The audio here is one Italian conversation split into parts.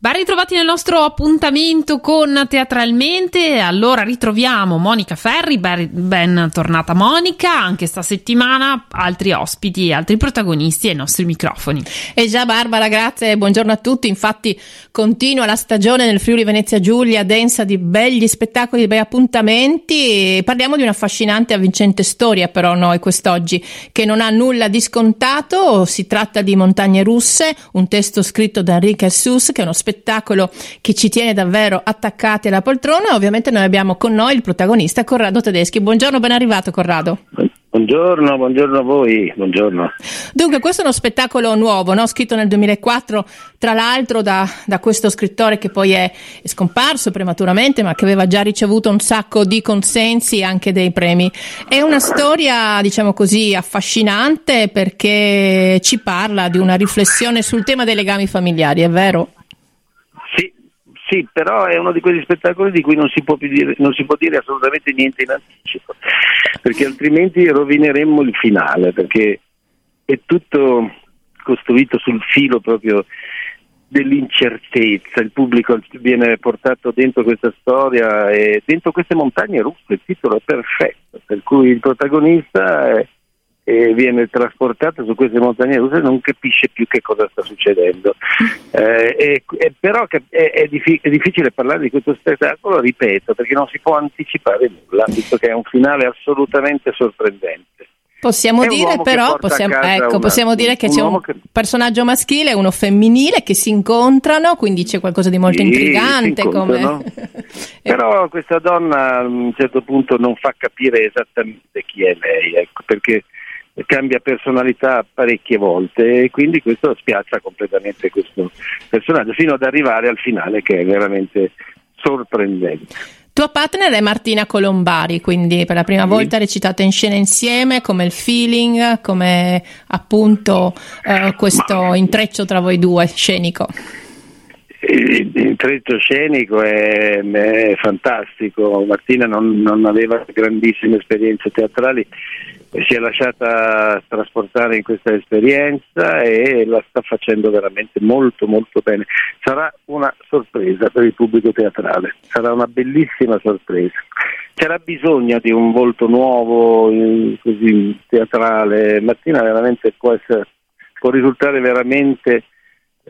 Ben ritrovati nel nostro appuntamento con Teatralmente, allora ritroviamo Monica Ferri, ben, tornata Monica, anche sta settimana altri ospiti e altri protagonisti ai nostri microfoni. E già Barbara, grazie, buongiorno a tutti, infatti continua la stagione nel Friuli Venezia Giulia, densa di begli spettacoli, di bei appuntamenti, parliamo di un'affascinante e avvincente storia però noi quest'oggi, che non ha nulla di scontato, si tratta di Montagne Russe, un testo scritto da Enrique Sus, che è uno spettacolo spettacolo che ci tiene davvero attaccati alla poltrona. Ovviamente noi abbiamo con noi il protagonista Corrado Tedeschi. Buongiorno, ben arrivato Corrado. Buongiorno, buongiorno a voi, buongiorno. Dunque, questo è uno spettacolo nuovo, no? scritto nel 2004, tra l'altro da, da, questo scrittore che poi è, è, scomparso prematuramente, ma che aveva già ricevuto un sacco di consensi e anche dei premi. È una storia, diciamo così, affascinante perché ci parla di una riflessione sul tema dei legami familiari, è vero? Sì, però è uno di quegli spettacoli di cui non si può, dire, non si può dire assolutamente niente in anticipo, perché altrimenti rovineremmo il finale, perché è tutto costruito sul filo proprio dell'incertezza, il pubblico viene portato dentro questa storia e dentro queste montagne russe, il titolo è perfetto, per cui il protagonista è, e viene trasportato su queste montagne russe e non capisce più che cosa sta succedendo. Eh, e, e però è, è, diffi- è, difficile parlare di questo spettacolo, ripeto, perché non si può anticipare nulla, visto che è un finale assolutamente sorprendente. Possiamo dire però, possiamo, ecco, una, possiamo dire che un c'è un che... personaggio maschile e uno femminile che si incontrano, quindi c'è qualcosa di molto sì, intrigante. Come... però questa donna a un certo punto non fa capire esattamente chi è lei, ecco, perché cambia personalità parecchie volte e quindi questo spiazza completamente questo personaggio fino ad arrivare al finale che è veramente sorprendente. Tua partner è Martina Colombari, quindi per la prima sì. volta recitate in scena insieme, come il feeling, come appunto eh, questo Ma... intreccio tra voi due scenico. L'intreccio scenico è, è fantastico, Martina non, non aveva grandissime esperienze teatrali si è lasciata trasportare in questa esperienza e la sta facendo veramente molto molto bene. Sarà una sorpresa per il pubblico teatrale, sarà una bellissima sorpresa. C'era bisogno di un volto nuovo, così teatrale. Martina veramente può, essere, può risultare veramente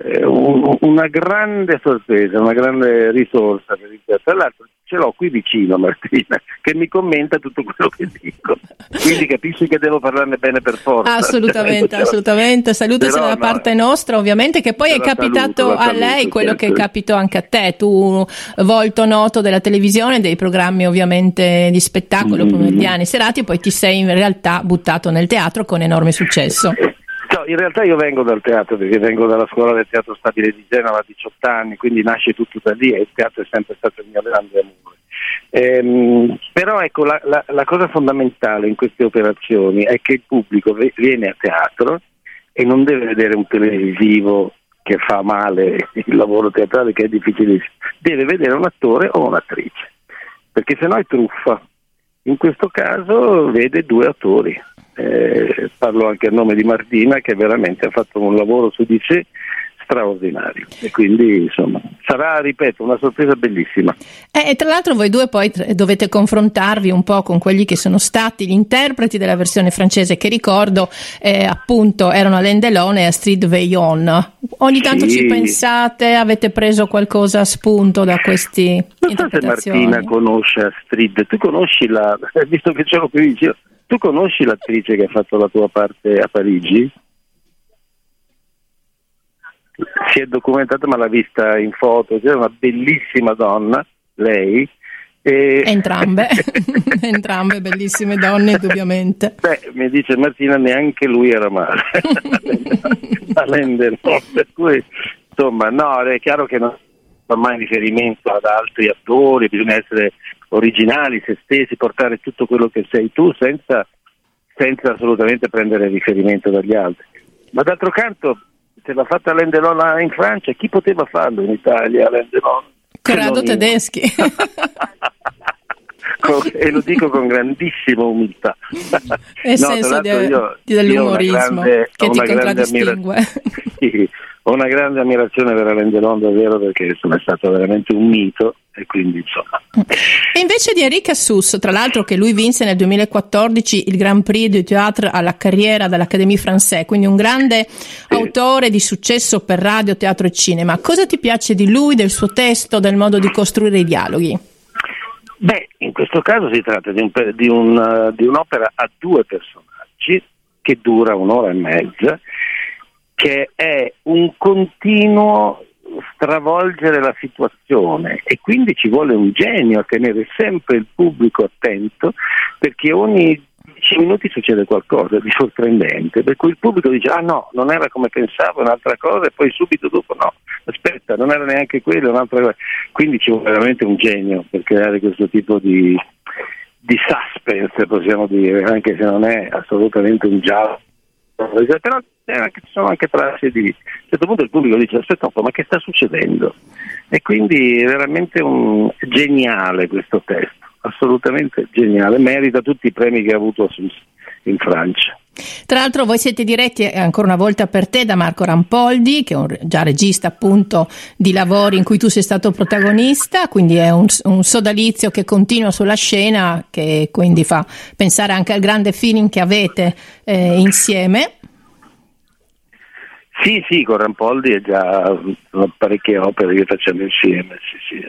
eh, una grande sorpresa, una grande risorsa per il teatro. Tra l'altro ce l'ho qui vicino Martina, che mi commenta tutto quello che dico, quindi capisci che devo parlarne bene per forza. Assolutamente, cioè, assolutamente, salutaci dalla parte nostra ovviamente, che poi è capitato saluto, a lei saluto, quello certo. che capitò anche a te, tu volto noto della televisione, dei programmi ovviamente di spettacolo mm. pomeridiani, serati, e poi ti sei in realtà buttato nel teatro con enorme successo. In realtà io vengo dal teatro perché vengo dalla scuola del teatro stabile di Genova a 18 anni, quindi nasce tutto da lì e il teatro è sempre stato il mio grande amore. Ehm, però ecco, la, la, la, cosa fondamentale in queste operazioni è che il pubblico viene a teatro e non deve vedere un televisivo che fa male il lavoro teatrale che è difficilissimo, deve vedere un attore o un'attrice, perché se no è truffa. In questo caso vede due attori, eh, parlo anche a nome di Martina che veramente ha fatto un lavoro su di sé straordinario e quindi insomma sarà, ripeto, una sorpresa bellissima. Eh, e tra l'altro voi due poi dovete confrontarvi un po' con quelli che sono stati gli interpreti della versione francese che ricordo eh, appunto erano Alain Delon e Astrid Veillon. Ogni tanto sì. ci pensate, avete preso qualcosa a spunto da questi non so se Martina conosce Astrid, tu conosci la, visto che ce l'ho qui vicino, tu conosci l'attrice che ha fatto la tua parte a Parigi? Si è documentata ma l'ha vista in foto, c'è una bellissima donna, lei. E... Entrambe, entrambe bellissime donne indubbiamente. Beh, mi dice Martina, neanche lui era male. per cui insomma no, è chiaro che non fa mai riferimento ad altri attori, bisogna essere originali, se stessi, portare tutto quello che sei tu senza, senza assolutamente prendere riferimento dagli altri. Ma d'altro canto, se l'ha fatta Lendelon in Francia, chi poteva farlo in Italia Lendelon? Corrado Tedeschi. e lo dico con grandissima umiltà. Nel no, senso di, io, dell'umorismo grande, che ti contraddistingue. Sì, ho una grande ammirazione per Alain Delon davvero perché insomma, è stato veramente un mito e quindi insomma. E invece di Enrique Assus, tra l'altro che lui vinse nel 2014 il Grand Prix du Théâtre alla carriera dall'Académie Française, quindi un grande sì. autore di successo per radio, teatro e cinema. Cosa ti piace di lui, del suo testo, del modo di costruire i dialoghi? Beh, in questo caso si tratta di, un, di, un, di un'opera a due personaggi che dura un'ora e mezza che è un continuo stravolgere la situazione e quindi ci vuole un genio a tenere sempre il pubblico attento perché ogni 10 minuti succede qualcosa di sorprendente, per cui il pubblico dice ah no, non era come pensavo, un'altra cosa e poi subito dopo no, aspetta, non era neanche quello, un'altra cosa. Quindi ci vuole veramente un genio per creare questo tipo di, di suspense, possiamo dire, anche se non è assolutamente un giallo però eh, ci sono anche tracce di... A un certo punto il pubblico dice aspetta ma che sta succedendo? E quindi è veramente un... geniale questo testo, assolutamente geniale, merita tutti i premi che ha avuto in Francia. Tra l'altro voi siete diretti eh, ancora una volta per te da Marco Rampoldi, che è un, già regista appunto di lavori in cui tu sei stato protagonista, quindi è un, un, sodalizio che continua sulla scena, che quindi fa pensare anche al grande feeling che avete eh, insieme. Sì, sì, con Rampoldi è già parecchie opere che facciamo insieme, sì, sì.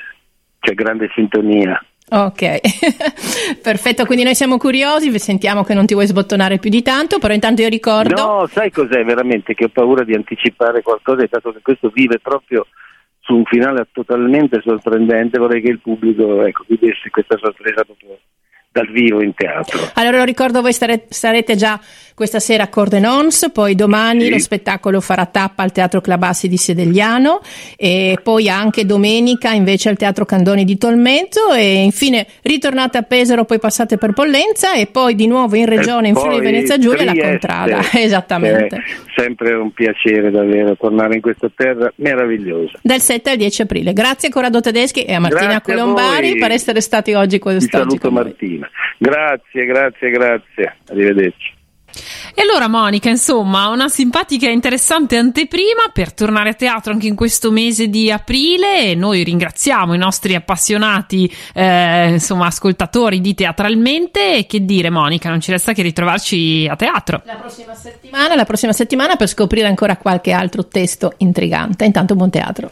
c'è grande sintonia. Ok, perfetto, quindi noi siamo curiosi, sentiamo che non ti vuoi sbottonare più di tanto, però intanto io ricordo... No, sai cos'è veramente? Che ho paura di anticipare qualcosa, è stato che questo vive proprio su un finale totalmente sorprendente, vorrei che il pubblico ecco, vivesse questa sorpresa proprio dal vivo in teatro. Allora lo ricordo, voi stare, sarete già questa sera a Cordenons, poi domani sì. lo spettacolo farà tappa al Teatro Clabassi di Sedegliano e poi anche domenica invece al Teatro Candoni di Tolmezzo e infine ritornate a Pesaro, poi passate per Pollenza e poi di nuovo in regione, e in Friuli Venezia Giulia, la Contrada. Esattamente. È sempre un piacere davvero tornare in questa terra meravigliosa. Dal 7 al 10 aprile. Grazie a Corrado Tedeschi e a Martina grazie Colombari a per essere stati oggi con, Vi saluto Martina. Grazie, grazie, grazie. Arrivederci. E allora Monica, insomma, una simpatica e interessante anteprima per tornare a teatro anche in questo mese di aprile. Noi ringraziamo i nostri appassionati, eh, insomma, ascoltatori di Teatralmente. E che dire, Monica, non ci resta che ritrovarci a teatro. La prossima settimana, la prossima settimana per scoprire ancora qualche altro testo intrigante. Intanto buon teatro.